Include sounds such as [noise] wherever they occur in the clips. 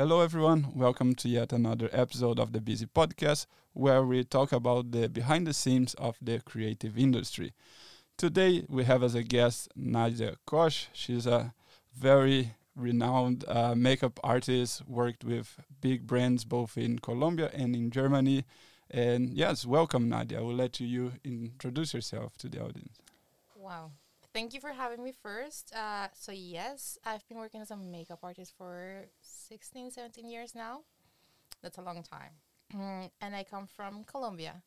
Hello, everyone. Welcome to yet another episode of the Busy Podcast, where we talk about the behind the scenes of the creative industry. Today, we have as a guest Nadia Kosh. She's a very renowned uh, makeup artist, worked with big brands both in Colombia and in Germany. And yes, welcome, Nadia. I will let you, introduce yourself to the audience. Wow. Thank you for having me first. Uh, so, yes, I've been working as a makeup artist for 16, 17 years now. That's a long time. Mm, and I come from Colombia.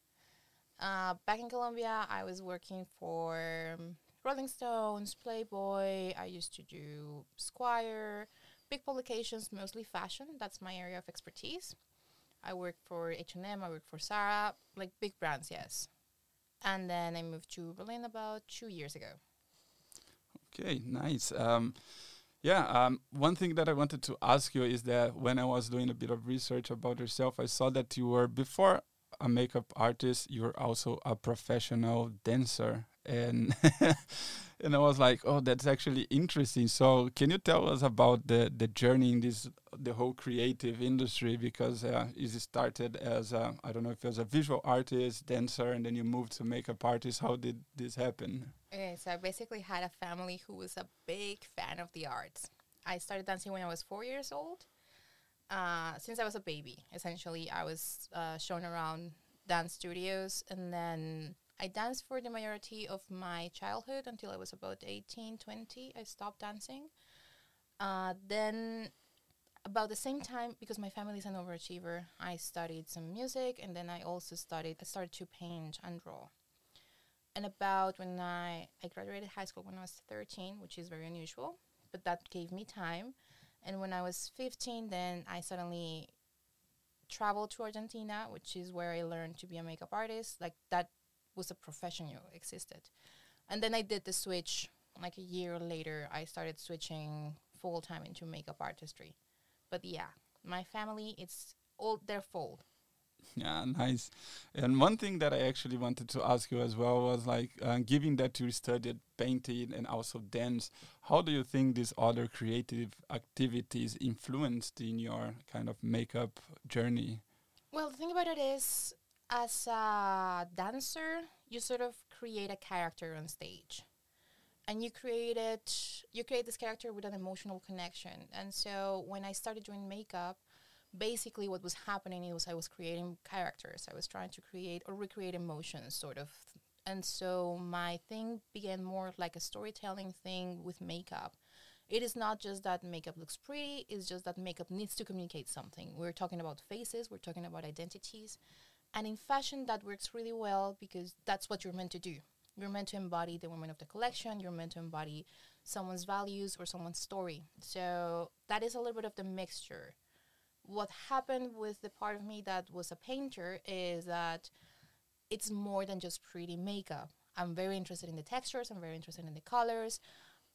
Uh, back in Colombia, I was working for um, Rolling Stones, Playboy. I used to do Esquire, big publications, mostly fashion. That's my area of expertise. I worked for H&M, I worked for Zara, like big brands, yes. And then I moved to Berlin about two years ago. Okay, nice. Um, yeah, um, one thing that I wanted to ask you is that when I was doing a bit of research about yourself, I saw that you were, before a makeup artist, you're also a professional dancer. And [laughs] and I was like, oh, that's actually interesting. So, can you tell us about the the journey in this the whole creative industry? Because uh, it started as I don't know if it was a visual artist, dancer, and then you moved to makeup artist. How did this happen? Okay, so I basically had a family who was a big fan of the arts. I started dancing when I was four years old. Uh, since I was a baby, essentially, I was uh, shown around dance studios, and then I danced for the majority of my childhood until I was about 18, 20. I stopped dancing. Uh, then, about the same time, because my family is an overachiever, I studied some music and then I also studied, I started to paint and draw. And about when I, I graduated high school when I was 13, which is very unusual, but that gave me time. And when I was 15, then I suddenly traveled to Argentina, which is where I learned to be a makeup artist. Like that was a profession you existed. And then I did the switch like a year later. I started switching full time into makeup artistry. But yeah, my family it's all their fault. Yeah, [laughs] nice. And one thing that I actually wanted to ask you as well was like, uh, given that you studied painting and also dance, how do you think these other creative activities influenced in your kind of makeup journey? Well, the thing about it is, as a dancer, you sort of create a character on stage. And you create it, you create this character with an emotional connection. And so when I started doing makeup, basically what was happening was I was creating characters. I was trying to create or recreate emotions, sort of. And so my thing began more like a storytelling thing with makeup. It is not just that makeup looks pretty, it's just that makeup needs to communicate something. We're talking about faces, we're talking about identities. And in fashion, that works really well because that's what you're meant to do. You're meant to embody the woman of the collection, you're meant to embody someone's values or someone's story. So that is a little bit of the mixture. What happened with the part of me that was a painter is that it's more than just pretty makeup. I'm very interested in the textures, I'm very interested in the colors.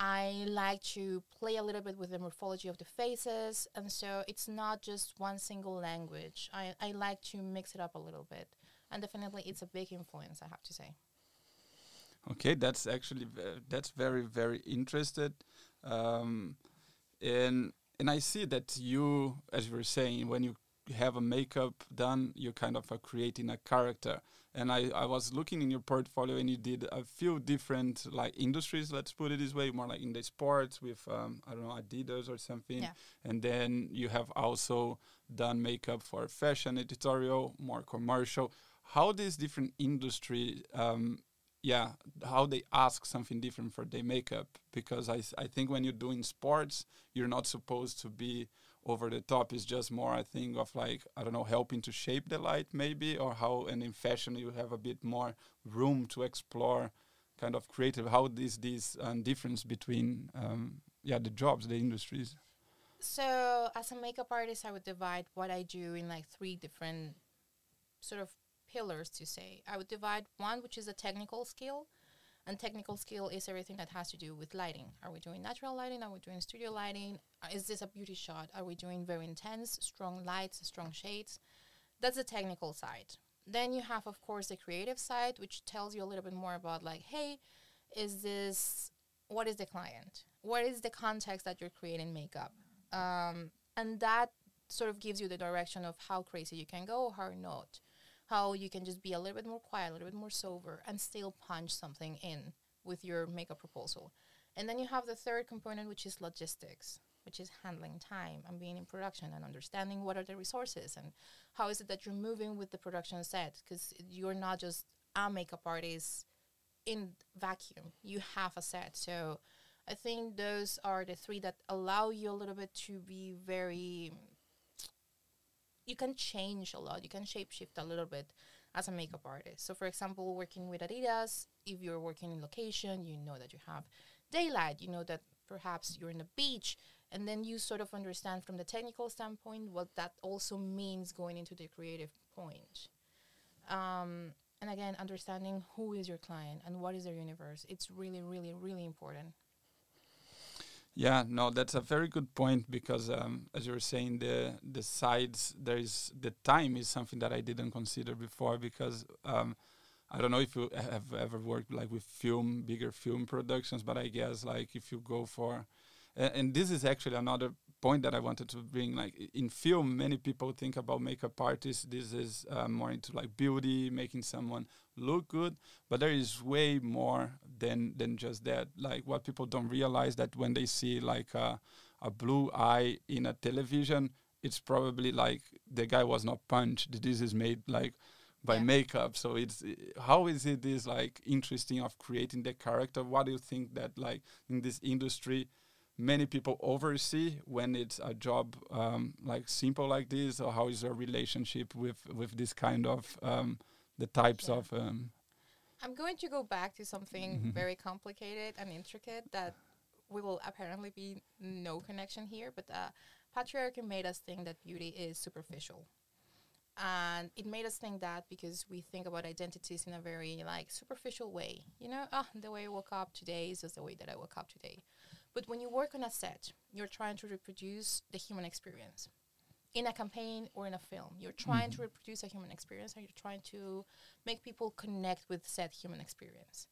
I like to play a little bit with the morphology of the faces, and so it's not just one single language. I, I like to mix it up a little bit, and definitely it's a big influence, I have to say. Okay, that's actually that's very very interested, um, and and I see that you, as you were saying, when you have a makeup done, you're kind of uh, creating a character and I, I was looking in your portfolio and you did a few different like industries let's put it this way more like in the sports with um, i don't know adidas or something. Yeah. and then you have also done makeup for fashion editorial more commercial. How these different industry um, yeah how they ask something different for their makeup? Because I, I think when you're doing sports you're not supposed to be over the top is just more I think of like I don't know helping to shape the light maybe or how and in fashion you have a bit more room to explore kind of creative how is this um, difference between um, yeah the jobs the industries so as a makeup artist I would divide what I do in like three different sort of pillars to say I would divide one which is a technical skill and technical skill is everything that has to do with lighting. Are we doing natural lighting? Are we doing studio lighting? Uh, is this a beauty shot? Are we doing very intense, strong lights, strong shades? That's the technical side. Then you have, of course, the creative side, which tells you a little bit more about, like, hey, is this, what is the client? What is the context that you're creating makeup? Um, and that sort of gives you the direction of how crazy you can go, how not, how you can just be a little bit more quiet, a little bit more sober, and still punch something in with your makeup proposal. And then you have the third component, which is logistics, which is handling time and being in production and understanding what are the resources and how is it that you're moving with the production set because you're not just a makeup artist in vacuum. You have a set, so I think those are the three that allow you a little bit to be very. You can change a lot. You can shapeshift a little bit as a makeup artist. So, for example, working with Adidas, if you're working in location, you know that you have daylight. You know that perhaps you're in the beach, and then you sort of understand from the technical standpoint what that also means going into the creative point. Um, and again, understanding who is your client and what is their universe. It's really, really, really important. Yeah, no, that's a very good point because, um, as you were saying, the the sides there is the time is something that I didn't consider before because um, I don't know if you have ever worked like with film, bigger film productions, but I guess like if you go for, uh, and this is actually another point that I wanted to bring. Like in film, many people think about makeup artists. This is uh, more into like beauty, making someone look good, but there is way more than than just that. Like what people don't realize that when they see like a, a blue eye in a television, it's probably like the guy was not punched. This is made like by yeah. makeup. So it's how is it this like interesting of creating the character? What do you think that like in this industry? Many people oversee when it's a job um, like simple like this or how is your relationship with with this kind of um, the types yeah. of um, i'm going to go back to something very complicated and intricate that will apparently be no connection here but uh, patriarchy made us think that beauty is superficial. And it made us think that because we think about identities in a very like superficial way. You know oh, the way i woke up today is just the way that i woke up today but when you work on a set, you're trying to reproduce the human experience. In a campaign or in a film, you're trying mm-hmm. to reproduce a human experience and you're trying to make people connect with said human experience.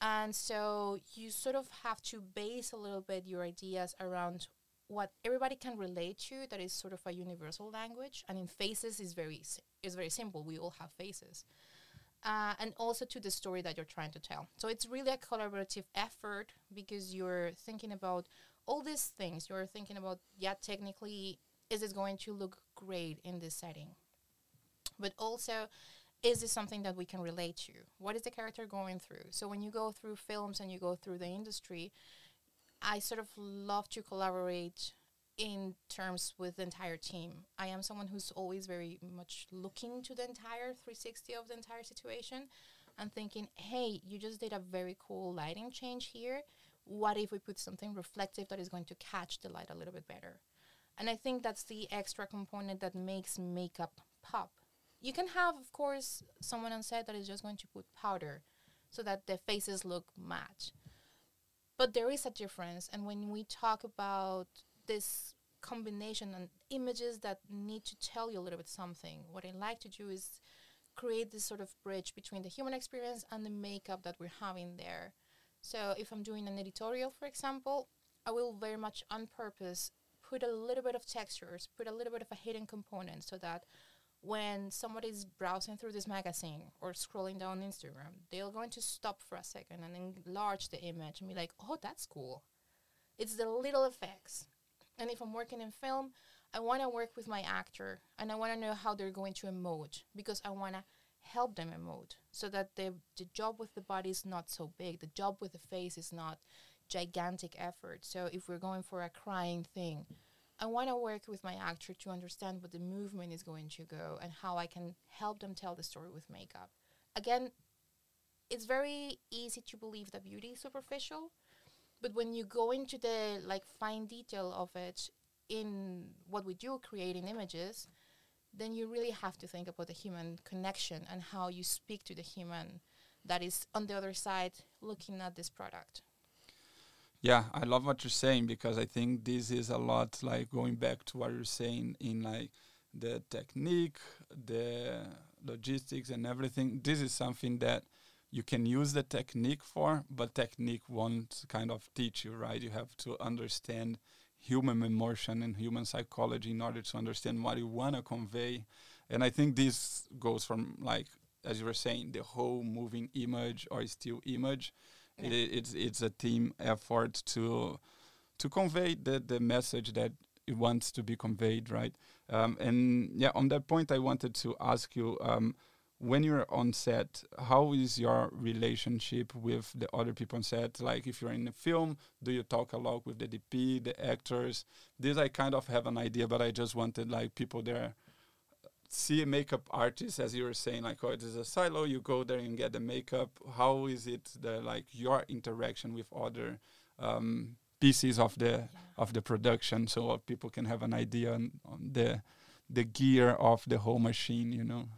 And so you sort of have to base a little bit your ideas around what everybody can relate to that is sort of a universal language and in faces is very is very simple we all have faces uh, and also to the story that you're trying to tell. So it's really a collaborative effort because you're thinking about all these things. You're thinking about, yeah, technically, is this going to look great in this setting? But also, is this something that we can relate to? What is the character going through? So when you go through films and you go through the industry, I sort of love to collaborate in terms with the entire team. I am someone who's always very much looking to the entire 360 of the entire situation and thinking, hey, you just did a very cool lighting change here. What if we put something reflective that is going to catch the light a little bit better? And I think that's the extra component that makes makeup pop. You can have, of course, someone on set that is just going to put powder so that the faces look matte. But there is a difference. And when we talk about this combination and images that need to tell you a little bit something. What I like to do is create this sort of bridge between the human experience and the makeup that we're having there. So if I'm doing an editorial, for example, I will very much on purpose put a little bit of textures, put a little bit of a hidden component so that when somebody's browsing through this magazine or scrolling down Instagram, they're going to stop for a second and enlarge the image and be like, oh, that's cool. It's the little effects and if I'm working in film, I want to work with my actor and I want to know how they're going to emote because I want to help them emote so that the, the job with the body is not so big. The job with the face is not gigantic effort. So if we're going for a crying thing, I want to work with my actor to understand what the movement is going to go and how I can help them tell the story with makeup. Again, it's very easy to believe that beauty is superficial, but when you go into the like fine detail of it in what we do creating images then you really have to think about the human connection and how you speak to the human that is on the other side looking at this product. Yeah i love what you're saying because i think this is a lot like going back to what you're saying in like the technique the logistics and everything. This is something that you can use the technique for, but technique won't kind of teach you, right? You have to understand human emotion and human psychology in order to understand what you want to convey. And I think this goes from like as you were saying, the whole moving image or still image. Yeah. It, it's it's a team effort to to convey the the message that it wants to be conveyed, right? Um, and yeah, on that point, I wanted to ask you. Um, when you're on set, how is your relationship with the other people on set? Like, if you're in a film, do you talk a lot with the DP, the actors? This I kind of have an idea, but I just wanted like people there see a makeup artist as you were saying like oh it is a silo you go there and get the makeup how is it the like your interaction with other um, pieces of the yeah. of the production so people can have an idea on, on, the the gear of the whole machine you know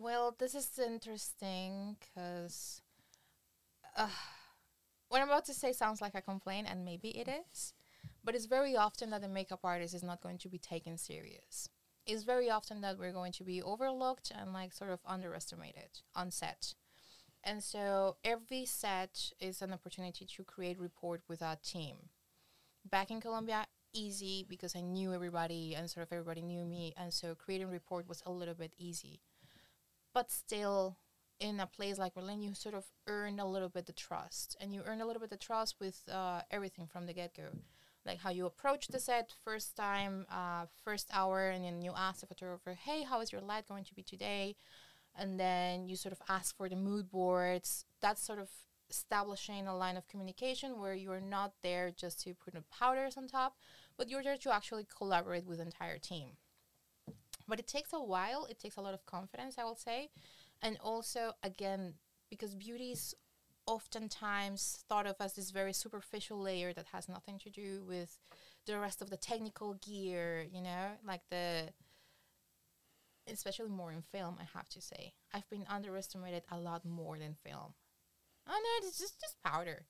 well this is interesting because uh, what i'm about to say sounds like a complaint and maybe it is but it's very often that the makeup artist is not going to be taken serious it's very often that we're going to be overlooked and like sort of underestimated on set. And so every set is an opportunity to create rapport with our team. Back in Colombia, easy because I knew everybody and sort of everybody knew me, and so creating rapport was a little bit easy. But still, in a place like Berlin, you sort of earn a little bit the trust, and you earn a little bit the trust with uh, everything from the get go like how you approach the set first time, uh, first hour, and then you ask the photographer, "Hey, how is your light going to be today?" And then you sort of ask for the mood boards. That's sort of establishing a line of communication where you're not there just to put the powders on top, but you're there to actually collaborate with the entire team. But it takes a while. It takes a lot of confidence, I will say, and also again because beauty is oftentimes thought of as this very superficial layer that has nothing to do with the rest of the technical gear, you know, like the especially more in film, I have to say. I've been underestimated a lot more than film. Oh no, it's just just powder.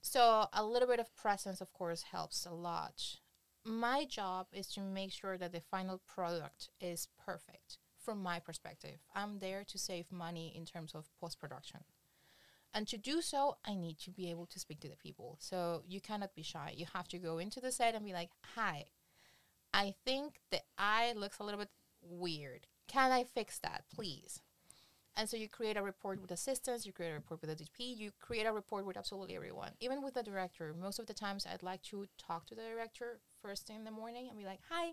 So a little bit of presence of course helps a lot. My job is to make sure that the final product is perfect from my perspective. I'm there to save money in terms of post production. And to do so, I need to be able to speak to the people. So you cannot be shy. You have to go into the set and be like, hi, I think the eye looks a little bit weird. Can I fix that, please? And so you create a report with assistants, you create a report with the DP, you create a report with absolutely everyone, even with the director. Most of the times, I'd like to talk to the director first thing in the morning and be like, hi,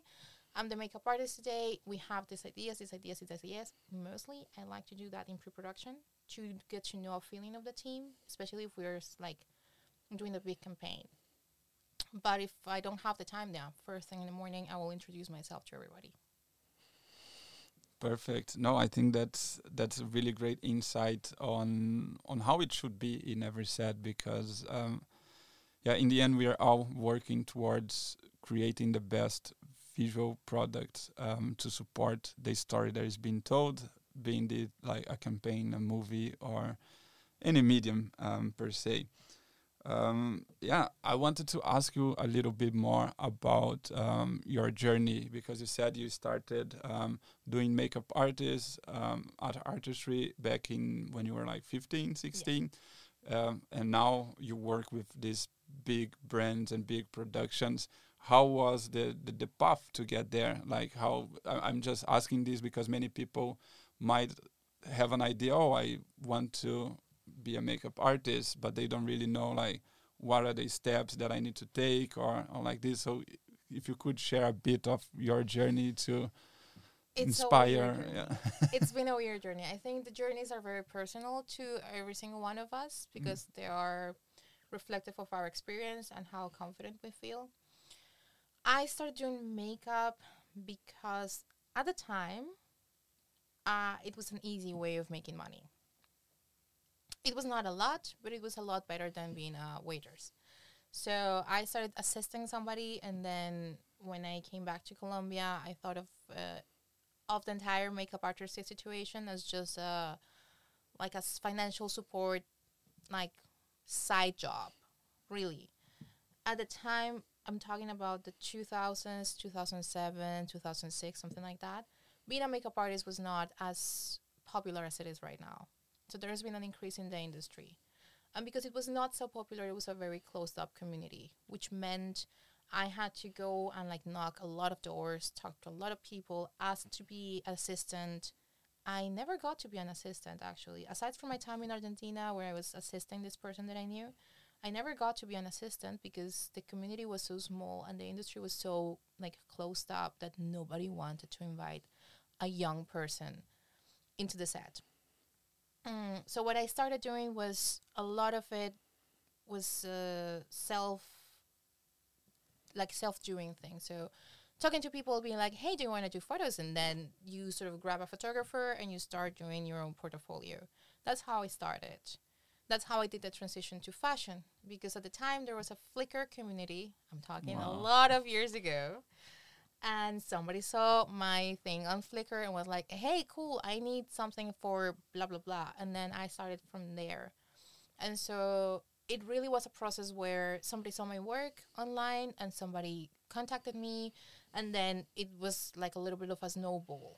I'm the makeup artist today. We have these ideas, these ideas, these ideas. Mostly, I like to do that in pre production to get to know a feeling of the team, especially if we're like doing the big campaign. But if I don't have the time now, first thing in the morning, I will introduce myself to everybody. Perfect. No, I think that's that's a really great insight on on how it should be in every set because um, yeah, in the end we are all working towards creating the best visual product um, to support the story that is being told being the like a campaign, a movie, or any medium um, per se. Um, yeah, I wanted to ask you a little bit more about um, your journey because you said you started um, doing makeup artists, um, art artistry back in when you were like 15, 16. Yeah. Um, and now you work with these big brands and big productions. How was the, the, the path to get there? Like how I, I'm just asking this because many people might have an idea oh i want to be a makeup artist but they don't really know like what are the steps that i need to take or, or like this so if you could share a bit of your journey to it's inspire yeah [laughs] it's been a weird journey i think the journeys are very personal to every single one of us mm. because mm. they are reflective of our experience and how confident we feel i started doing makeup because at the time uh, it was an easy way of making money. It was not a lot, but it was a lot better than being a waitress. So I started assisting somebody, and then when I came back to Colombia, I thought of uh, of the entire makeup artist situation as just a uh, like a financial support, like side job, really. At the time, I'm talking about the 2000s, 2007, 2006, something like that being a makeup artist was not as popular as it is right now. So there's been an increase in the industry. And because it was not so popular, it was a very closed up community, which meant I had to go and like knock a lot of doors, talk to a lot of people, ask to be assistant. I never got to be an assistant actually. Aside from my time in Argentina where I was assisting this person that I knew, I never got to be an assistant because the community was so small and the industry was so like closed up that nobody wanted to invite a young person into the set. Mm, so what I started doing was a lot of it was uh, self like self doing things. So talking to people being like, "Hey, do you want to do photos?" and then you sort of grab a photographer and you start doing your own portfolio. That's how I started. That's how I did the transition to fashion because at the time there was a Flickr community. I'm talking wow. a lot of years ago. And somebody saw my thing on Flickr and was like, "Hey, cool! I need something for blah blah blah." And then I started from there. And so it really was a process where somebody saw my work online and somebody contacted me and then it was like a little bit of a snowball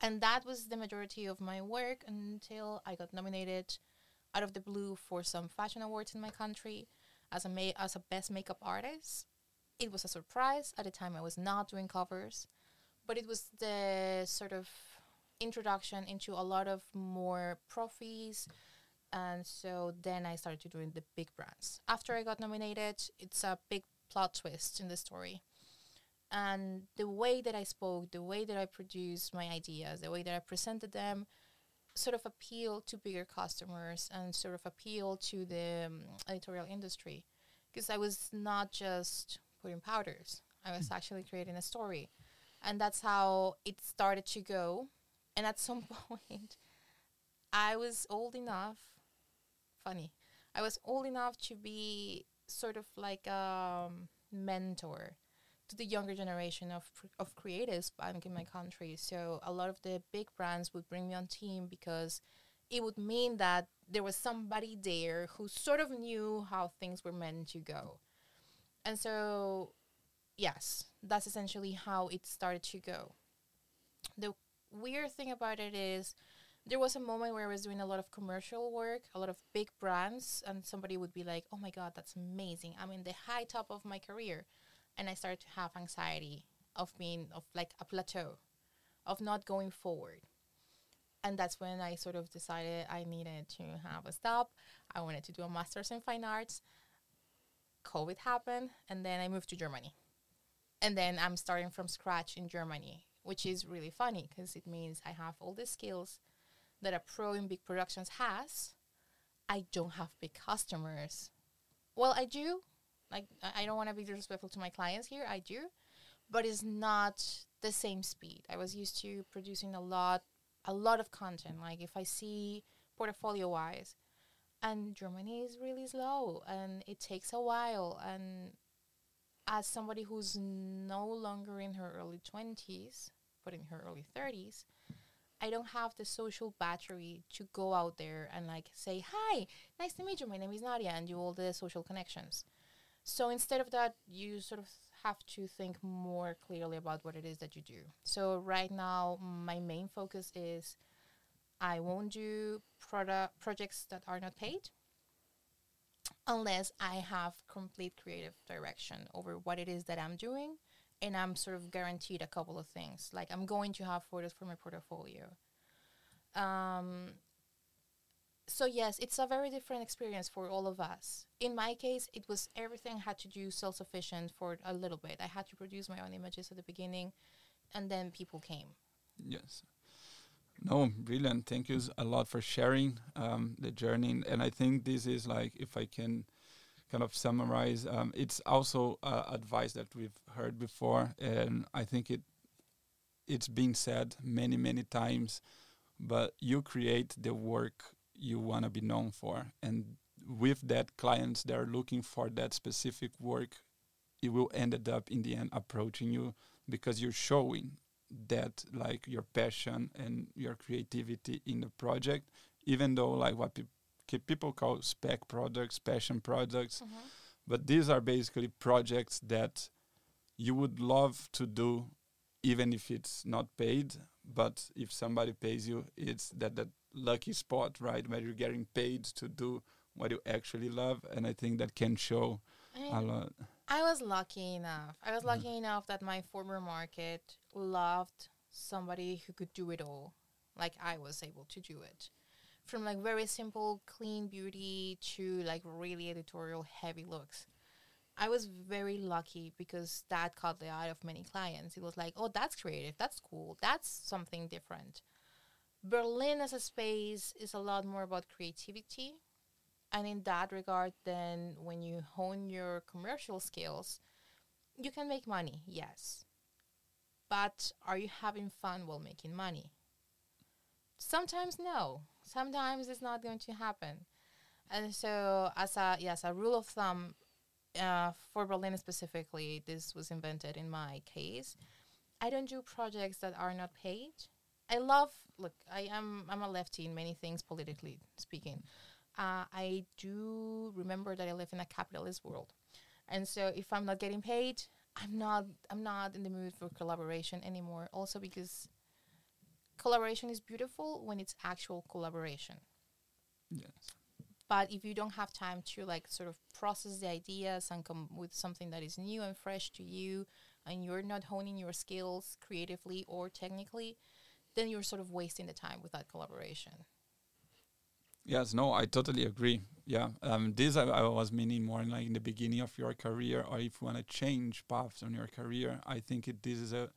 and that was the majority of my work until i got nominated out of the blue for some fashion awards in my country as a ma- as a best makeup artist it was a surprise at the time i was not doing covers but it was the sort of introduction into a lot of more profis and so then I started doing the big brands. After I got nominated, it's a big plot twist in the story. And the way that I spoke, the way that I produced my ideas, the way that I presented them, sort of appeal to bigger customers and sort of appeal to the um, editorial industry. Because I was not just putting powders, I was actually creating a story. And that's how it started to go. And at some [laughs] point, I was old enough funny. I was old enough to be sort of like a um, mentor to the younger generation of of creatives back in my country. So a lot of the big brands would bring me on team because it would mean that there was somebody there who sort of knew how things were meant to go. And so yes, that's essentially how it started to go. The weird thing about it is there was a moment where I was doing a lot of commercial work, a lot of big brands, and somebody would be like, "Oh my god, that's amazing! I'm in the high top of my career," and I started to have anxiety of being of like a plateau, of not going forward, and that's when I sort of decided I needed to have a stop. I wanted to do a master's in fine arts. COVID happened, and then I moved to Germany, and then I'm starting from scratch in Germany, which is really funny because it means I have all the skills that a pro in big productions has, I don't have big customers. Well, I do. Like I don't want to be disrespectful to my clients here. I do, but it's not the same speed. I was used to producing a lot, a lot of content. Like if I see portfolio wise, and Germany is really slow, and it takes a while. And as somebody who's no longer in her early twenties, but in her early thirties, I don't have the social battery to go out there and like say, Hi, nice to meet you. My name is Nadia, and do all the social connections. So instead of that, you sort of have to think more clearly about what it is that you do. So right now, my main focus is I won't do product projects that are not paid unless I have complete creative direction over what it is that I'm doing and I'm sort of guaranteed a couple of things. Like I'm going to have photos for my portfolio. Um, so yes, it's a very different experience for all of us. In my case, it was everything had to do self-sufficient for a little bit. I had to produce my own images at the beginning, and then people came. Yes. No, brilliant. Thank you a lot for sharing um, the journey. And I think this is like, if I can kind of summarize, um, it's also uh, advice that we've heard before, and I think it it's been said many many times. But you create the work you want to be known for, and with that, clients that are looking for that specific work, it will end up in the end approaching you because you're showing that like your passion and your creativity in the project even though like what people people call spec products, passion products, mm-hmm. but these are basically projects that you would love to do, even if it's not paid. But if somebody pays you, it's that that lucky spot, right, where you're getting paid to do what you actually love, and I think that can show a lot. I was lucky enough. I was lucky mm. enough that my former market loved somebody who could do it all, like I was able to do it. From like very simple, clean beauty to like really editorial heavy looks. I was very lucky because that caught the eye of many clients. It was like, oh, that's creative, that's cool, that's something different. Berlin as a space is a lot more about creativity. And in that regard, then when you hone your commercial skills, you can make money, yes. But are you having fun while making money? Sometimes no. Sometimes it's not going to happen. And so as a yes, a rule of thumb, uh, for Berlin specifically, this was invented in my case. I don't do projects that are not paid. I love look. I am I'm a lefty in many things politically speaking. Uh, I do remember that I live in a capitalist world, and so if I'm not getting paid, I'm not I'm not in the mood for collaboration anymore. Also because collaboration is beautiful when it's actual collaboration. Yes. But if you don't have time to like sort of process the ideas and come with something that is new and fresh to you, and you're not honing your skills creatively or technically, then you're sort of wasting the time with that collaboration. Yes, no, I totally agree. Yeah, um, this I, I was meaning more like in the beginning of your career, or if you want to change paths on your career. I think it, this is a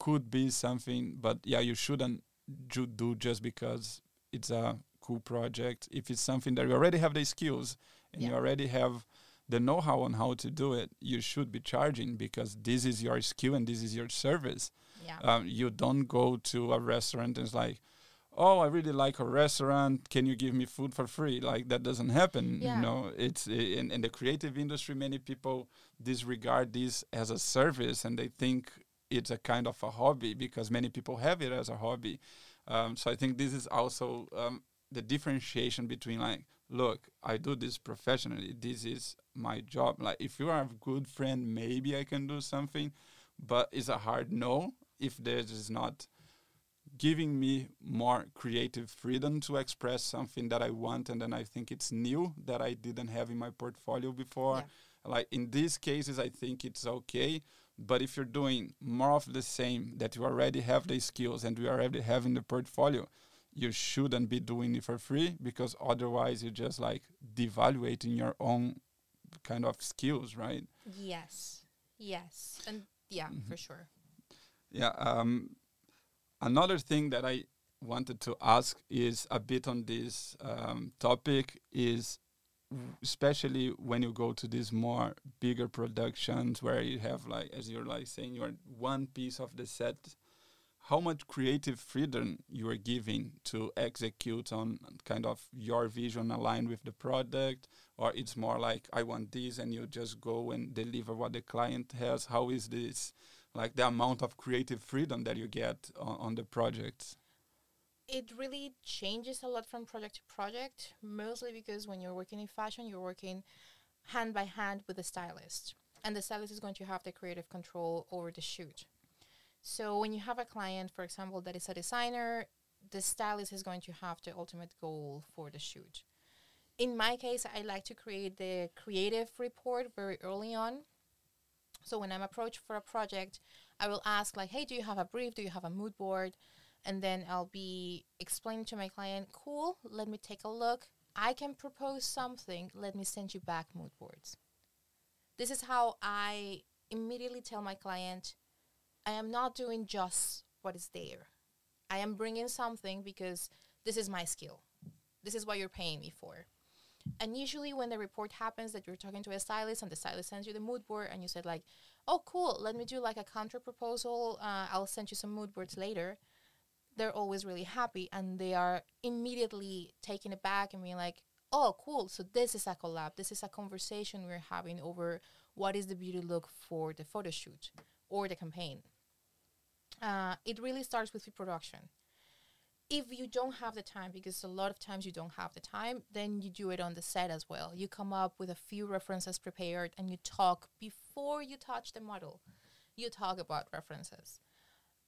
could be something, but yeah, you shouldn't ju- do just because it's a cool project. If it's something that you already have the skills and you already have the know-how on how to do it, you should be charging because this is your skill and this is your service. Yeah. Um, you don't go to a restaurant and it's like, oh, I really like a restaurant. Can you give me food for free? Like that doesn't happen. Yeah. You know, it's in, in the creative industry. Many people disregard this as a service and they think it's a kind of a hobby because many people have it as a hobby. Um, so I think this is also um, the differentiation between like, look, I do this professionally. This is my job. Like, if you are a good friend, maybe I can do something, but it's a hard no if there is not giving me more creative freedom to express something that I want and then I think it's new that I didn't have in my portfolio before. Yeah. Like in these cases I think it's okay. But if you're doing more of the same that you already have the skills and you already have in the portfolio, you shouldn't be doing it for free because otherwise you're just like devaluating your own kind of skills, right? Yes. Yes. And yeah, Mm-hmm. for sure. Yeah. Um, another thing that I wanted to ask is a bit on this um, topic is especially when you go to these more bigger productions where you have like as you're like saying you're one piece of the set how much creative freedom you are giving to execute on kind of your vision aligned with the product or it's more like i want this and you just go and deliver what the client has how is this like the amount of creative freedom that you get on, on the projects. It really changes a lot from project to project, mostly because when you're working in fashion, you're working hand by hand with the stylist. And the stylist is going to have the creative control over the shoot. So when you have a client, for example, that is a designer, the stylist is going to have the ultimate goal for the shoot. In my case, I like to create the creative report very early on. So when I'm approached for a project, I will ask like, "Hey, do you have a brief? Do you have a mood board?" And then I'll be explaining to my client, "Cool, let me take a look. I can propose something. Let me send you back mood boards." This is how I immediately tell my client, I am not doing just what is there. I am bringing something because this is my skill. This is what you're paying me for. And usually, when the report happens that you're talking to a stylist and the stylist sends you the mood board, and you said like, "Oh, cool, let me do like a counter proposal. Uh, I'll send you some mood boards later." They're always really happy, and they are immediately taking it back and being like, "Oh, cool. So this is a collab. This is a conversation we're having over what is the beauty look for the photo shoot or the campaign." Uh, it really starts with pre-production if you don't have the time because a lot of times you don't have the time then you do it on the set as well. You come up with a few references prepared and you talk before you touch the model. You talk about references.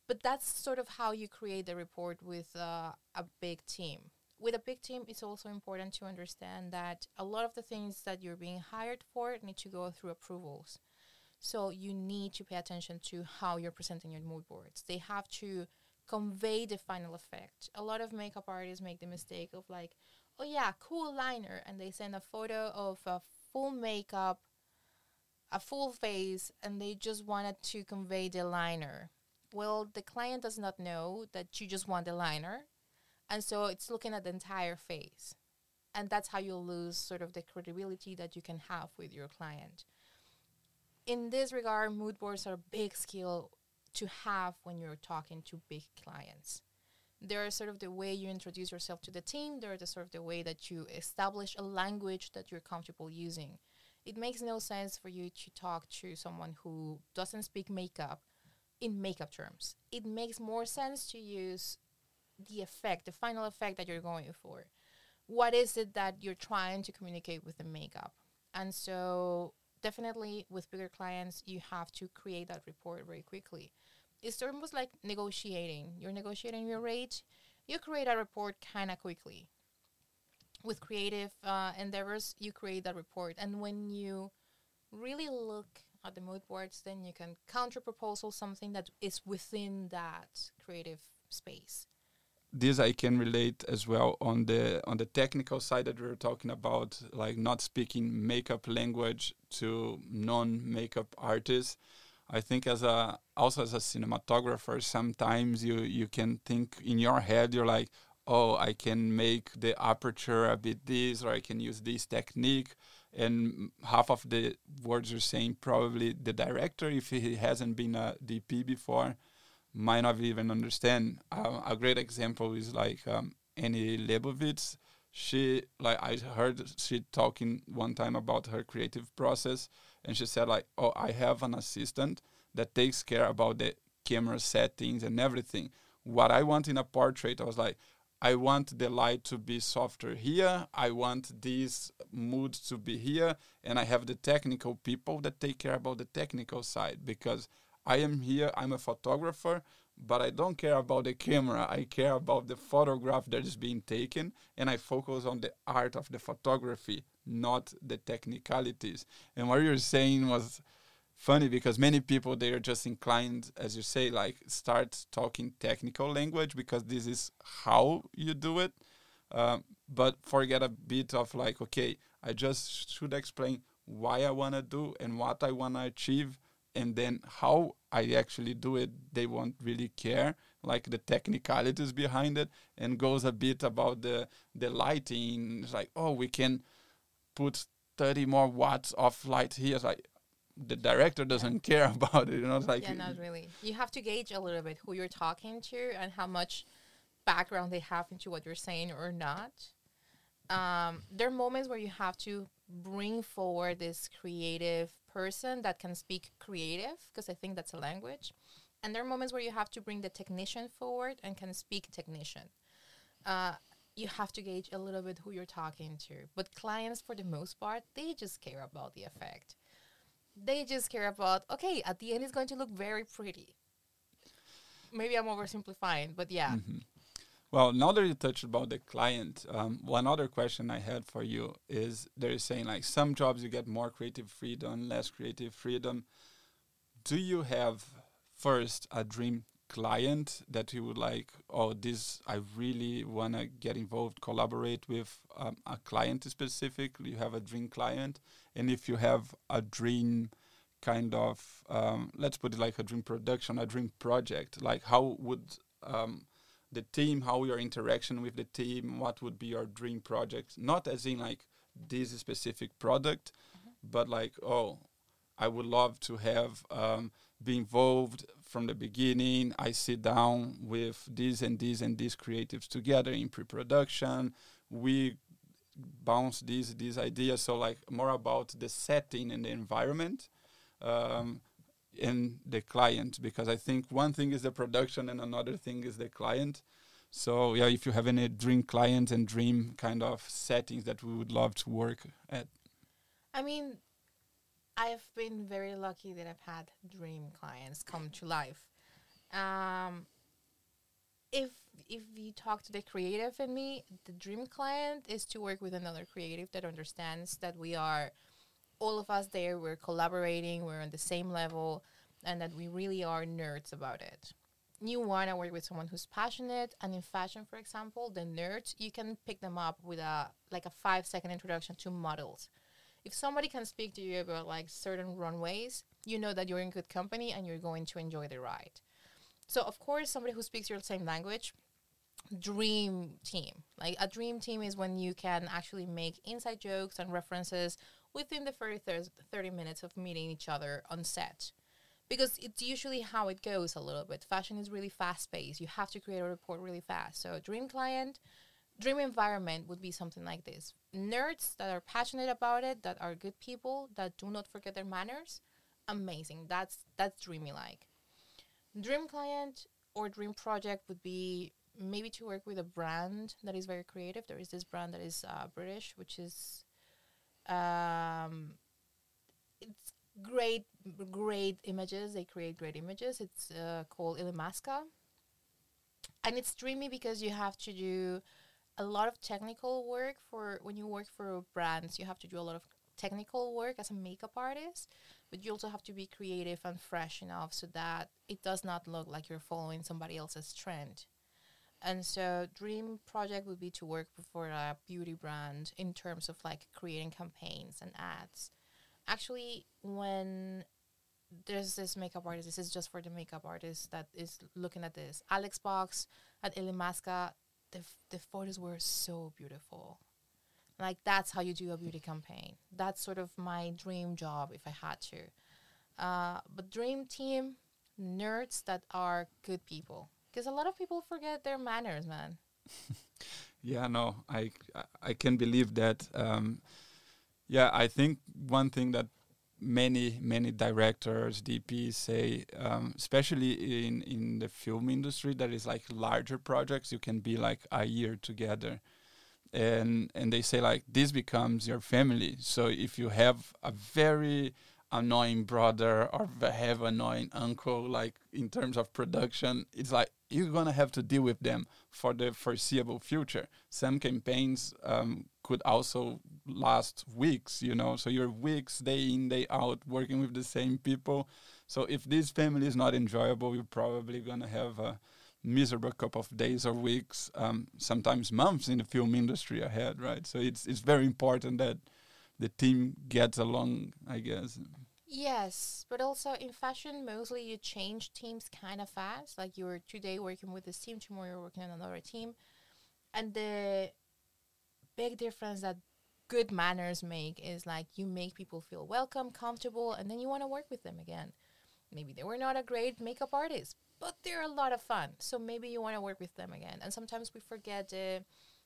But that's sort of how you create the report with uh, a big team. With a big team it's also important to understand that a lot of the things that you're being hired for need to go through approvals. So you need to pay attention to how you're presenting your mood boards. They have to convey the final effect. A lot of makeup artists make the mistake of like, oh yeah, cool liner, and they send a photo of a full makeup, a full face, and they just wanted to convey the liner. Well, the client does not know that you just want the liner, and so it's looking at the entire face. And that's how you lose sort of the credibility that you can have with your client. In this regard, mood boards are a big skill to have when you're talking to big clients. They're sort of the way you introduce yourself to the team. They're the sort of the way that you establish a language that you're comfortable using. It makes no sense for you to talk to someone who doesn't speak makeup in makeup terms. It makes more sense to use the effect, the final effect that you're going for. What is it that you're trying to communicate with the makeup? And so, definitely with bigger clients, you have to create that report very quickly. It's almost like negotiating. You're negotiating your rate, you create a report kind of quickly. With creative uh, endeavors, you create that report. And when you really look at the mood boards, then you can counter proposal something that is within that creative space this I can relate as well on the on the technical side that we were talking about, like not speaking makeup language to non-makeup artists. I think as a also as a cinematographer, sometimes you you can think in your head you're like, oh, I can make the aperture a bit this, or I can use this technique. And half of the words you're saying, probably the director, if he hasn't been a DP before, might not even understand. Uh, a great example is like um, Annie Leibovitz. She like I heard she talking one time about her creative process, and she said like, "Oh, I have an assistant that takes care about the camera settings and everything. What I want in a portrait, I was like." I want the light to be softer here. I want this mood to be here. And I have the technical people that take care about the technical side because I am here, I'm a photographer, but I don't care about the camera. I care about the photograph that is being taken, and I focus on the art of the photography, not the technicalities. And what you're saying was funny because many people they are just inclined, as you say, like start talking technical language because this is how you do it. Um, but forget a bit of like, okay, I just should explain why I want to do and what I want to achieve and then how I actually do it, they won't really care, like the technicalities behind it, and goes a bit about the the lighting. It's like, oh, we can put 30 more watts of light here. It's like the director doesn't care [laughs] about it, you know. It's like yeah, not really. You have to gauge a little bit who you're talking to and how much background they have into what you're saying or not. Um, there are moments where you have to bring forward this creative person that can speak creative because I think that's a language. And there are moments where you have to bring the technician forward and can speak technician. Uh, you have to gauge a little bit who you're talking to. But clients, for the most part, they just care about the effect. They just care about, okay, at the end, it's going to look very pretty. Maybe I'm oversimplifying, but yeah. Mm-hmm. Well, now that you touched about the client, um, one other question I had for you is they're saying like some jobs you get more creative freedom, less creative freedom. Do you have first a dream client that you would like, oh, this I really want to get involved, collaborate with um, a client specifically? You have a dream client, and if you have a dream kind of, um, let's put it like a dream production, a dream project, like how would um, the team, how your interaction with the team, what would be your dream project? Not as in like this specific product, mm-hmm. but like, oh, I would love to have um, be involved from the beginning. I sit down with these and these and these creatives together in pre-production. We bounce these these ideas. So like more about the setting and the environment. Um, in the client because I think one thing is the production and another thing is the client. So yeah, if you have any dream client and dream kind of settings that we would love to work at. I mean, I've been very lucky that I've had dream clients come to life. Um, if if you talk to the creative in me, the dream client is to work with another creative that understands that we are all of us there we're collaborating, we're on the same level, and that we really are nerds about it. You want to work with someone who's passionate, and in fashion, for example, the nerds you can pick them up with a like a five second introduction to models. If somebody can speak to you about like certain runways, you know that you're in good company and you're going to enjoy the ride. So of course, somebody who speaks your same language, dream team. Like a dream team is when you can actually make inside jokes and references within the first 30 minutes of meeting each other on set. Because it's usually how it goes a little bit. Fashion is really fast paced. You have to create a report really fast. So, dream client, dream environment would be something like this nerds that are passionate about it, that are good people, that do not forget their manners. Amazing. That's that's dreamy like. Dream client or dream project would be maybe to work with a brand that is very creative. There is this brand that is uh, British, which is um, it's great, great images. They create great images. It's uh, called Illamasqua, and it's dreamy because you have to do a lot of technical work for when you work for brands. You have to do a lot of technical work as a makeup artist, but you also have to be creative and fresh enough so that it does not look like you're following somebody else's trend. And so, dream project would be to work for a beauty brand in terms of like creating campaigns and ads. Actually, when there's this makeup artist, this is just for the makeup artist that is looking at this. Alex Box at Illamasqua, the, the photos were so beautiful. Like, that's how you do a beauty campaign. That's sort of my dream job if I had to. Uh, but dream team, nerds that are good people because a lot of people forget their manners, man. [laughs] yeah, no, I I can believe that. Um, yeah, I think one thing that many many directors DPs say, um, especially in in the film industry, that is like larger projects, you can be like a year together. And and they say like this becomes your family. So if you have a very annoying brother or have annoying uncle like in terms of production it's like you're gonna have to deal with them for the foreseeable future some campaigns um, could also last weeks you know so you're weeks day in day out working with the same people so if this family is not enjoyable you're probably gonna have a miserable couple of days or weeks um, sometimes months in the film industry ahead right so it's it's very important that the team gets along, I guess. Yes, but also in fashion, mostly you change teams kind of fast. Like you're today working with this team, tomorrow you're working on another team. And the big difference that good manners make is like you make people feel welcome, comfortable, and then you want to work with them again. Maybe they were not a great makeup artist, but they're a lot of fun. So maybe you want to work with them again. And sometimes we forget the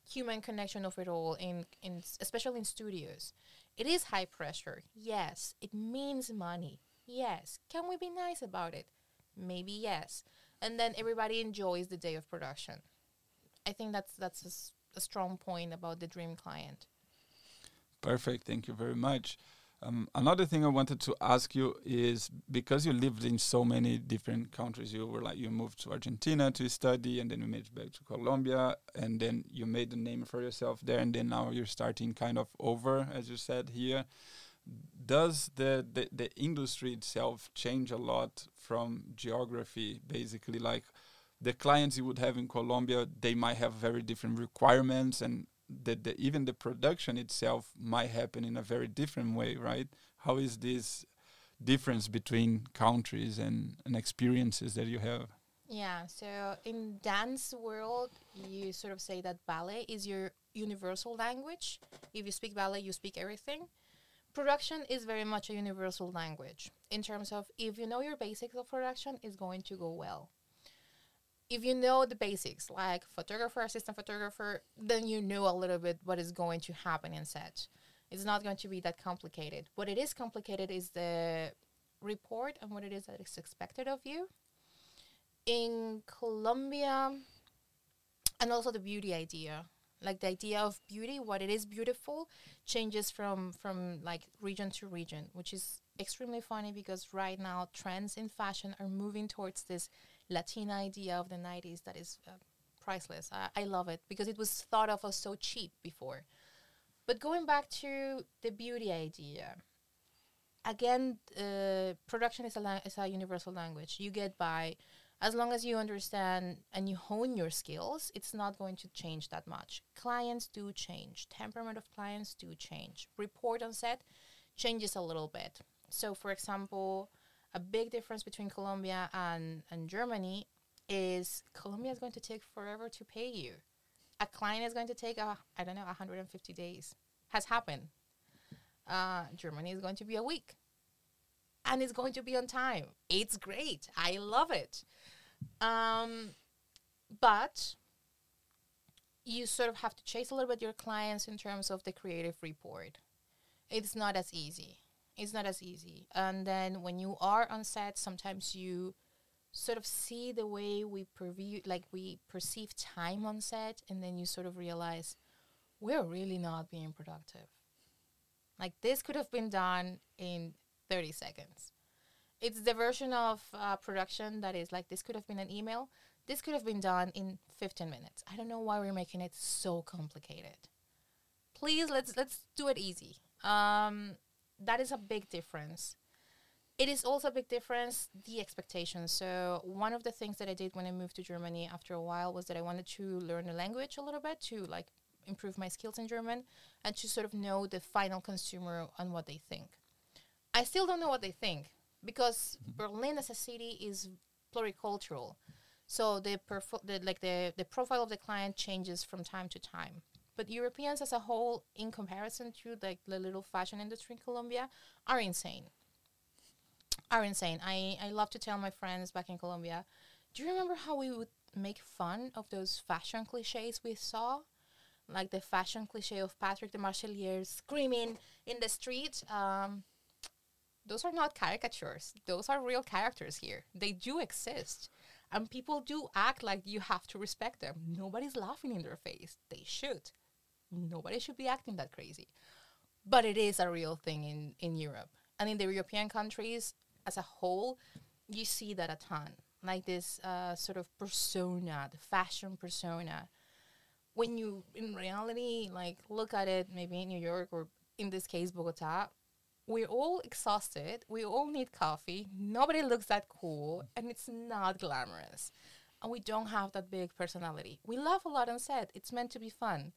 human connection of it all in, in especially in studios it is high pressure. Yes. It means money. Yes. Can we be nice about it? Maybe yes. And then everybody enjoys the day of production. I think that's that's a, strong point about the dream client. Perfect. Thank you very much. Um, another thing I wanted to ask you is because you lived in so many different countries, you were like you moved to Argentina to study, and then you moved back to Colombia, and then you made a name for yourself there, and then now you're starting kind of over, as you said here. Does the, the, the industry itself change a lot from geography? Basically, like the clients you would have in Colombia, they might have very different requirements and that the, even the production itself might happen in a very different way, right? How is this difference between countries and, and experiences that you have? Yeah, so in dance world, you sort of say that ballet is your universal language. If you speak ballet, you speak everything. Production is very much a universal language in terms of if you know your basics of production, it's going to go well if you know the basics, like photographer, assistant photographer, then you know a little bit what is going to happen in set. It's not going to be that complicated. What it is complicated is the report and what it is that is expected of you. In Colombia, and also the beauty idea, like the idea of beauty, what it is beautiful, changes from from like region to region, which is extremely funny because right now trends in fashion are moving towards this Latina idea of the 90s that is uh, priceless. I, I love it because it was thought of as so cheap before. But going back to the beauty idea, again, uh, production is a is a universal language. You get by as long as you understand and you hone your skills. It's not going to change that much. Clients do change. Temperament of clients do change. Report on set changes a little bit. So, for example, a big difference between Colombia and and Germany is Colombia is going to take forever to pay you. A client is going to take a I don't know 150 days. Has happened. Uh, Germany is going to be a week, and it's going to be on time. It's great. I love it. Um, but you sort of have to chase a little bit your clients in terms of the creative report. It's not as easy. It's not as easy. And then when you are on set, sometimes you sort of see the way we preview like we perceive time on set and then you sort of realize we're really not being productive. Like this could have been done in 30 seconds. It's the version of uh, production that is like this could have been an email. This could have been done in 15 minutes. I don't know why we're making it so complicated. Please let's let's do it easy. Um, that is a big difference. It is also a big difference the expectations. So one of the things that i did when i moved to germany after a while was that i wanted to learn the language a little bit to like improve my skills in german and to sort of know the final consumer and what they think. I still don't know what they think because mm-hmm. berlin as a city is pluricultural. So the, perfo- the like the, the profile of the client changes from time to time but europeans as a whole in comparison to like the little fashion industry in colombia are insane are insane. I, I love to tell my friends back in Colombia, do you remember how we would make fun of those fashion cliches we saw? Like the fashion cliche of Patrick Demarchelier screaming in the street. Um, those are not caricatures. Those are real characters here. They do exist. And people do act like you have to respect them. Nobody's laughing in their face. They should. Nobody should be acting that crazy. But it is a real thing in, in Europe. And in the European countries, as a whole, you see that a ton. Like this uh, sort of persona, the fashion persona. When you, in reality, like look at it, maybe in New York or in this case, Bogota, we're all exhausted. We all need coffee. Nobody looks that cool, and it's not glamorous. And we don't have that big personality. We laugh a lot on set. It's meant to be fun,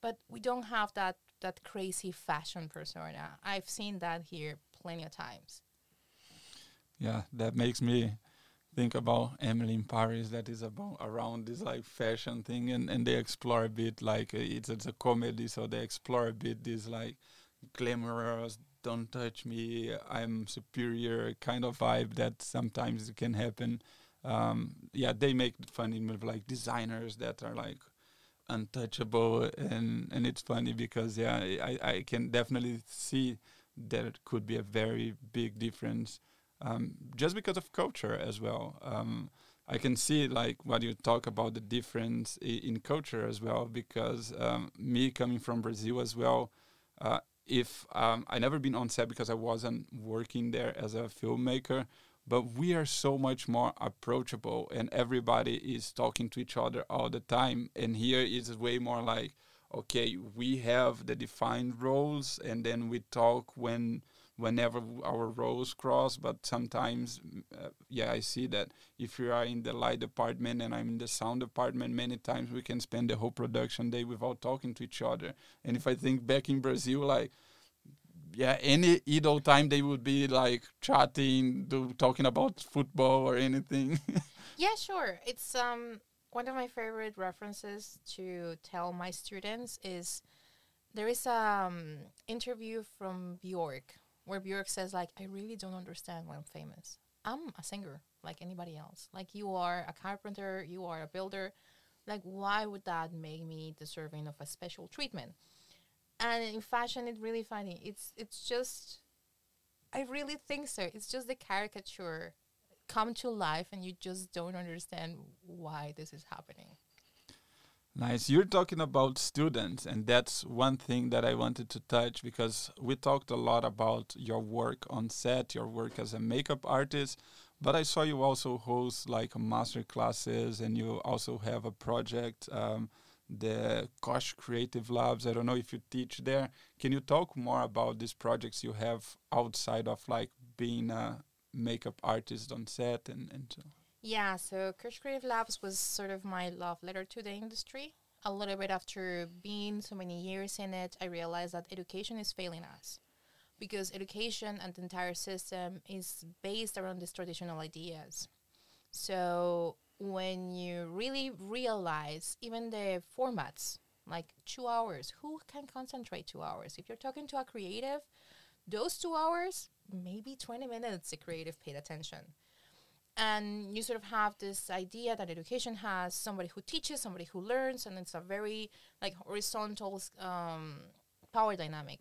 but we don't have that that crazy fashion persona. I've seen that here plenty of times yeah that makes me think about emily in paris that is about around this like fashion thing and and they explore a bit like uh, it's, it's a comedy so they explore a bit this like glamorous don't touch me i'm superior kind of vibe that sometimes can happen um, yeah they make fun with like designers that are like untouchable and and it's funny because yeah i i can definitely see that it could be a very big difference um, just because of culture as well. Um, I can see like what you talk about the difference in culture as well because um, me coming from Brazil as well. Uh, if um, I never been on set because I wasn't working there as a filmmaker, but we are so much more approachable and everybody is talking to each other all the time. And here is way more like, okay, we have the defined roles and then we talk when whenever our roles cross but sometimes uh, yeah i see that if you are in the light department and i'm in the sound department many times we can spend the whole production day without talking to each other and if i think back in brazil like yeah any idle time they would be like chatting do, talking about football or anything [laughs] yeah sure it's um one of my favorite references to tell my students is there is a um, interview from Bjork where Björk says like, I really don't understand why I'm famous. I'm a singer like anybody else. Like you are a carpenter, you are a builder. Like why would that make me deserving of a special treatment? And in fashion, it's really funny. It's it's just, I really think so. It's just the caricature come to life, and you just don't understand why this is happening. Nice. You're talking about students, and that's one thing that I wanted to touch because we talked a lot about your work on set, your work as a makeup artist, but I saw you also host like master classes, and you also have a project um, the Kosh Creative Labs. I don't know if you teach there. Can you talk more about these projects you have outside of like being a makeup artist on set and and so? Yeah, so Kosh Creative Labs was sort of my love letter to the industry. A little bit after being so many years in it, I realized that education is failing us because education and the entire system is based around these traditional ideas. So when you really realize even the formats, like two hours, who can concentrate two hours? If you're talking to a creative, those two hours, maybe 20 minutes, the creative paid attention. And you sort of have this idea that education has somebody who teaches, somebody who learns, and it's a very like horizontal um, power dynamic.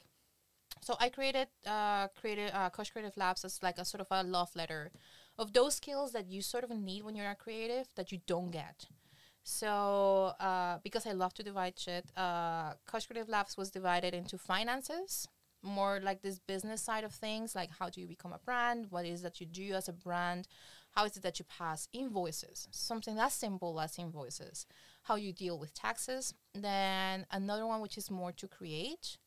So I created uh, created uh, Kosh Creative Labs as like a sort of a love letter of those skills that you sort of need when you're a creative that you don't get. So uh, because I love to divide shit, uh, Kosh Creative Labs was divided into finances, more like this business side of things, like how do you become a brand, what is that you do as a brand, how is it that you pass invoices, something as simple as invoices, how you deal with taxes. Then another one which is more to create.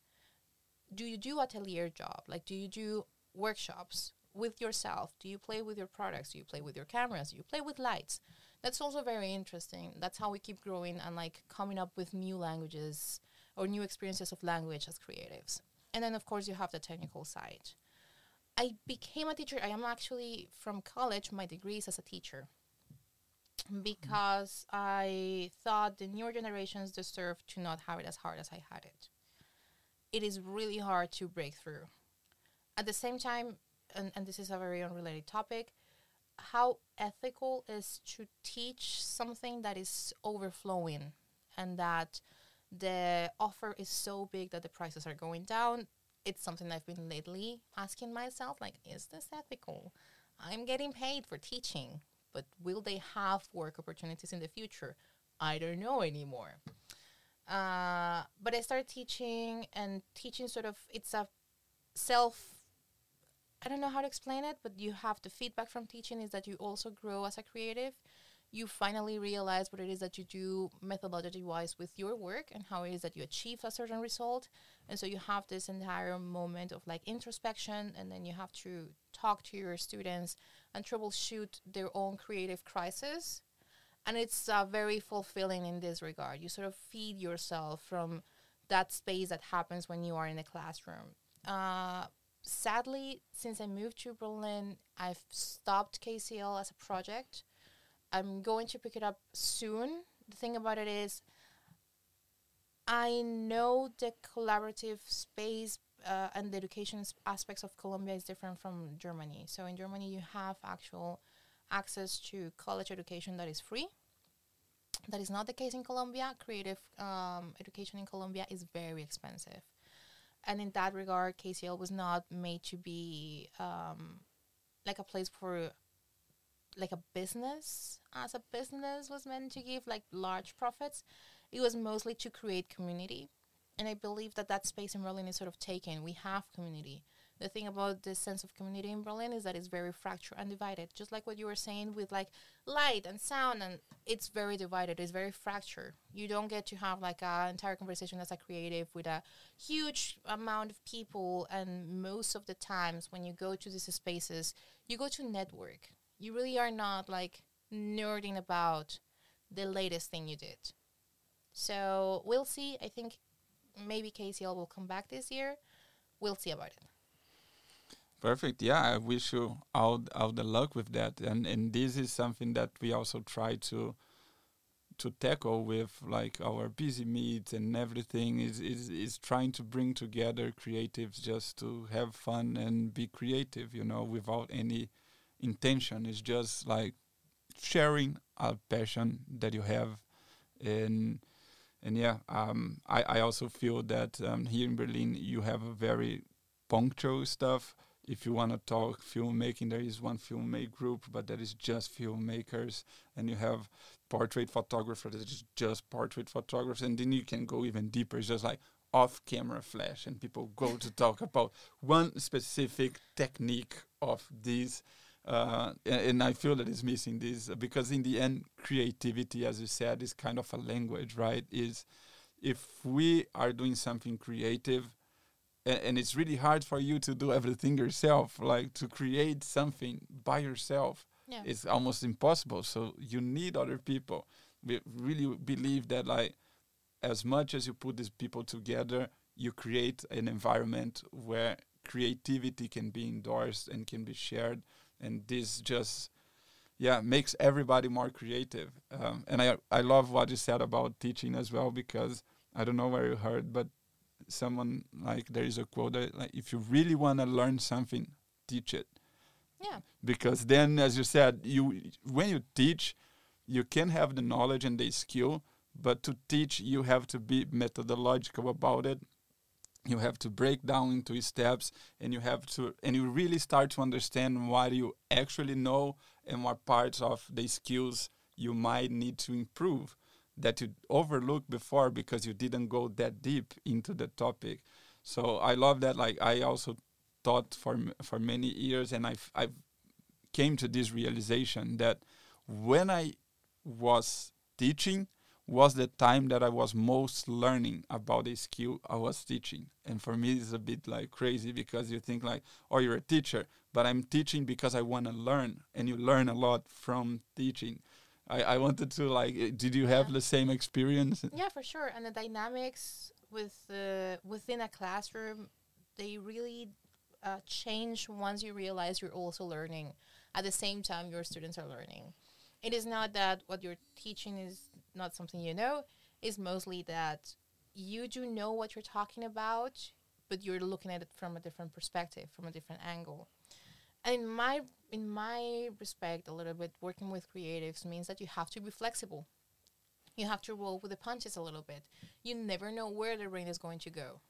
Do you do atelier job? Like do you do workshops? With yourself? Do you play with your products? Do you play with your cameras? Do you play with lights? That's also very interesting. That's how we keep growing and like coming up with new languages or new experiences of language as creatives. And then of course you have the technical side. I became a teacher. I am actually from college. My degree is as a teacher because. I thought the newer generations deserve to not have it as hard as I had it. It is really hard to break through. At the same time, and, and this is a very unrelated topic, how ethical is to teach something that is overflowing and that the offer is so big that the prices are going down. It's something I've been lately asking myself like, is this ethical? I'm getting paid for teaching, but will they have work opportunities in the future? I don't know anymore. Uh, but I started teaching, and teaching sort of it's a self I don't know how to explain it, but you have the feedback from teaching is that you also grow as a creative. You finally realize what it is that you do methodology wise with your work and how it is that you achieve a certain result. And so you have this entire moment of like introspection, and then you have to talk to your students and troubleshoot their own creative crisis. And it's uh, very fulfilling in this regard. You sort of feed yourself from that space that happens when you are in the classroom. Uh, sadly, since I moved to Berlin, I've stopped KCL as a project. I'm going to pick it up soon. The thing about it is, I know the collaborative space uh, and the education aspects of Colombia is different from Germany. So in Germany, you have actual access to college education that is free. That is not the case in Colombia. Creative um, education in Colombia is very expensive and in that regard, KCL was not made to be um, like a place for like a business as a business was meant to give like large profits. It was mostly to create community, and I believe that that space in Berlin is sort of taken. We have community the thing about this sense of community in Berlin is that it's very fractured and divided. Just like what you were saying with like light and sound, and it's very divided. It's very fractured. You don't get to have like an entire conversation as a creative with a huge amount of people. And most of the times when you go to these spaces, you go to network. You really are not like nerding about the latest thing you did. So we'll see. I think maybe KCL will come back this year. We'll see about it. Perfect. Yeah, I wish you all all the luck with that. And and this is something that we also try to to tackle with like our busy meets and everything is, is is trying to bring together creatives just to have fun and be creative, you know, without any intention. It's just like sharing a passion that you have and and yeah, um, I, I also feel that um, here in Berlin you have a very punctual stuff if you want to talk filmmaking, there is one filmmaker group, but that is just filmmakers, and you have portrait photographers that is just portrait photographers, and then you can go even deeper. It's just like off-camera flash, and people go to [laughs] talk about one specific technique of these uh, and, and, I feel that it's missing this because in the end, creativity, as you said, is kind of a language, right? Is if we are doing something creative, and, and it's really hard for you to do everything yourself, like to create something by yourself, yeah. it's almost impossible. So you need other people. We really believe that, like, as much as you put these people together, you create an environment where creativity can be endorsed and can be shared and this just yeah makes everybody more creative um, and i i love what you said about teaching as well because i don't know where you heard but someone like there is a quote that like if you really want to learn something teach it. Yeah. Because then as you said you when you teach you can have the knowledge and the skill but to teach you have to be methodological about it. You have to break down into steps and you have to and you really start to understand what you actually know and what parts of the skills you might need to improve that you overlooked before because you didn't go that deep into the topic so i love that like i also taught for for many years and i i came to this realization that when i was teaching was the time that I was most learning about the skill I was teaching. And for me, it's a bit like crazy because you think like, oh, you're a teacher, but I'm teaching because I want to learn, and you learn a lot from teaching. I, I wanted to like, eh, did you have yeah. the same experience? Yeah, for sure. And the dynamics with uh, within a classroom, they really uh, change once you realize you're also learning. At the same time, your students are learning. It is not that what you're teaching is not something you know It's mostly that you do know what you're talking about, but you're looking at it from a different perspective, from a different angle. And in my in my respect, a little bit working with creatives means that you have to be flexible. You have to roll with the punches a little bit. You never know where the brain is going to go.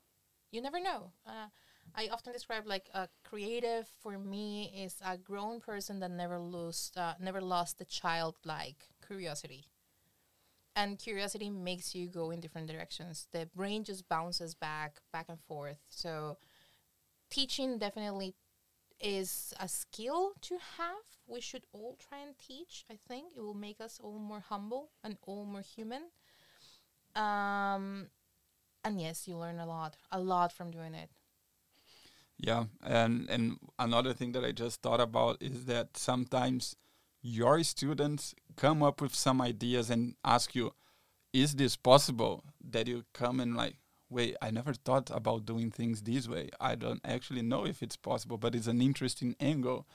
You never know. Uh, I often describe like a creative for me is a grown person that never lost uh, never lost the childlike curiosity and curiosity makes you go in different directions the brain just bounces back back and forth so teaching definitely is a skill to have. We should all try and teach i think. It will make us all more humble and all more human. Um and yes you learn a lot a lot from doing it. Yeah and and another thing that i just thought about is that sometimes your students come up with some ideas and ask you, is this possible? That you come and like, wait, I never thought about doing things this way. I don't actually know if it's possible, but it's an interesting angle.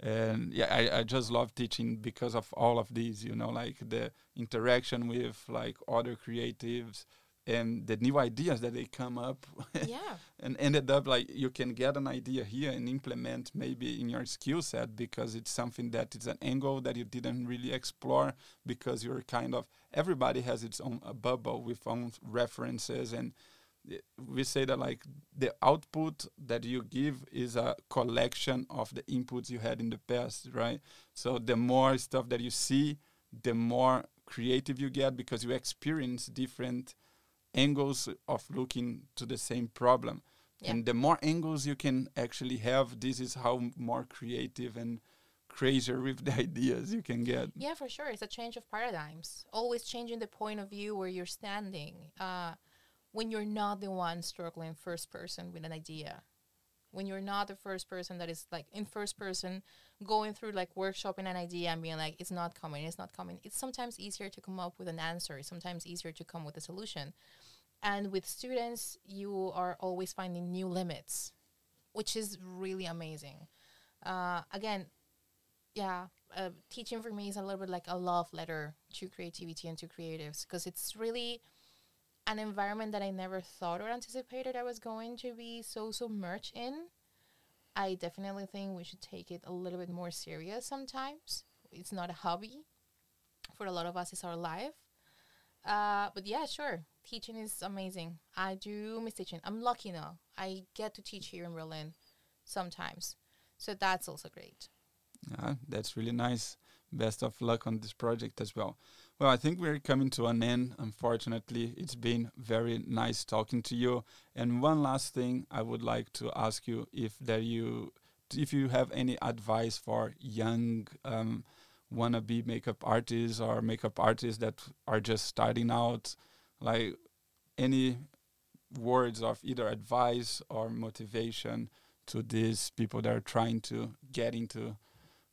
And yeah, I, I just love teaching because of all of these, you know, like the interaction with like other creatives, and the new ideas that they come up [laughs] yeah and ended up like you can get an idea here and implement maybe in your skill set because it's something that is an angle that you didn't really explore because you're kind of everybody has its own bubble with own references and we say that like the output that you give is a collection of the inputs you had in the past right so the more stuff that you see the more creative you get because you experience different angles of looking to the same problem. Yeah. And the more angles you can actually have, this is how more creative and crazier with the [laughs] ideas you can get. Yeah, for sure. It's a change of paradigms. Always changing the point of view where you're standing. Uh, when you're not the one struggling first person with an idea, when you're not the first person that is like in first person going through like workshopping an idea and being like it's not coming it's not coming. It's sometimes easier to come up with an answer it's sometimes easier to come with a solution. And with students you are always finding new limits which is really amazing. Uh, again yeah uh, teaching for me is a little bit like a love letter to creativity and to creatives because it's really an environment that I never thought or anticipated I was going to be so submerged in. I definitely think we should take it a little bit more serious sometimes. It's not a hobby. For a lot of us, it's our life. Uh, but yeah, sure. Teaching is amazing. I do miss teaching. I'm lucky now. I get to teach here in Berlin sometimes. So that's also great. Yeah, that's really nice. Best of luck on this project as well. Well, I think we're coming to an end, unfortunately. It's been very nice talking to you. And one last thing I would like to ask you if there you if you have any advice for young um, wannabe makeup artists or makeup artists that are just starting out, like any words of either advice or motivation to these people that are trying to get into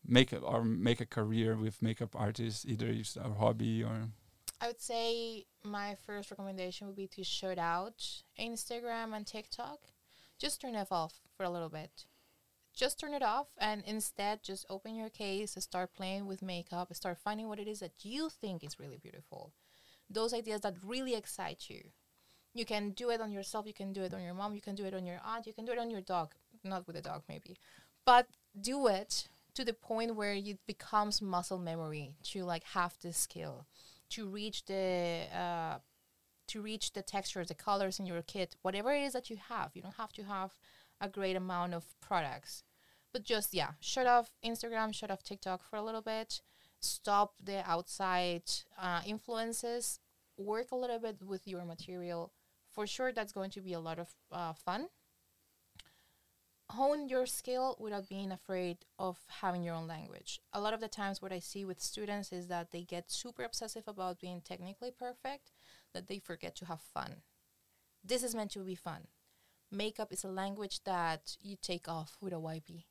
makeup or make a career with makeup artists, either it's a hobby or. I would say my first recommendation would be to shut out Instagram and TikTok. Just turn it off for a little bit. Just turn it off and instead just open your case, and start playing with makeup, start finding what it is that you think is really beautiful. Those ideas that really excite you. You can do it on yourself, you can do it on your mom, you can do it on your aunt, you can do it on your dog. Not with a dog, maybe. But do it to the point where it becomes muscle memory to like have the skill to reach the uh, to reach the textures, the colors in your kit, whatever it is that you have. You don't have to have a great amount of products, but just yeah, shut off Instagram, shut off TikTok for a little bit. Stop the outside uh, influences. Work a little bit with your material. For sure, that's going to be a lot of uh, fun hone your skill without being afraid of having your own language. A lot of the times, what I see with students is that they get super obsessive about being technically perfect that they forget to have fun. This is meant to be fun. Makeup is a language that you take off with a wipey.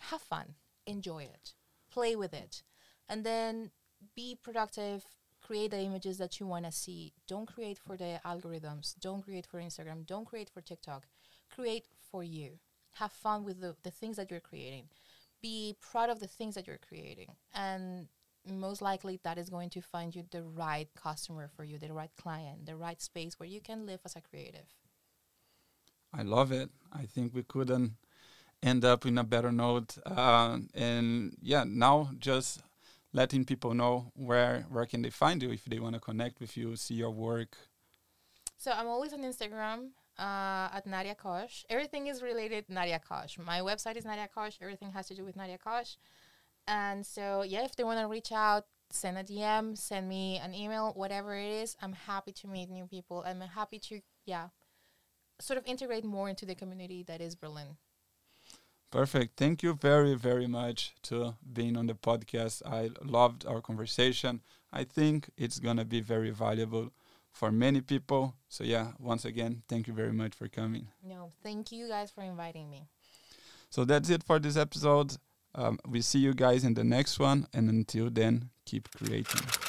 Have fun, enjoy it, play with it, and then be productive. Create the images that you want to see. Don't create for the algorithms. Don't create for Instagram. Don't create for TikTok. Create for you. Have fun with the, the things that you're creating. Be proud of the things that you're creating. And most likely that is going to find you the right customer for you, the right client, the right space where you can live as a creative. I love it. I think we couldn't end up in a better note. Uh, and yeah, now just letting people know where where can they find you if they want to connect with you, see your work. So I'm always on Instagram uh, at Nadia Kosh. Everything is related Nadia Kosh. My website is Nadia Kosh. Everything has to do with Nadia Kosh. And so, yeah, if they want to reach out, send a DM, send me an email, whatever it is. I'm happy to meet new people. I'm happy to, yeah, sort of integrate more into the community that is Berlin. Perfect. Thank you very, very much to being on the podcast. I loved our conversation. I think it's going to be very valuable for many people. So yeah, once again, thank you very much for coming. No, thank you guys for inviting me. So that's it for this episode. Um, we see you guys in the next one, and until then, keep creating.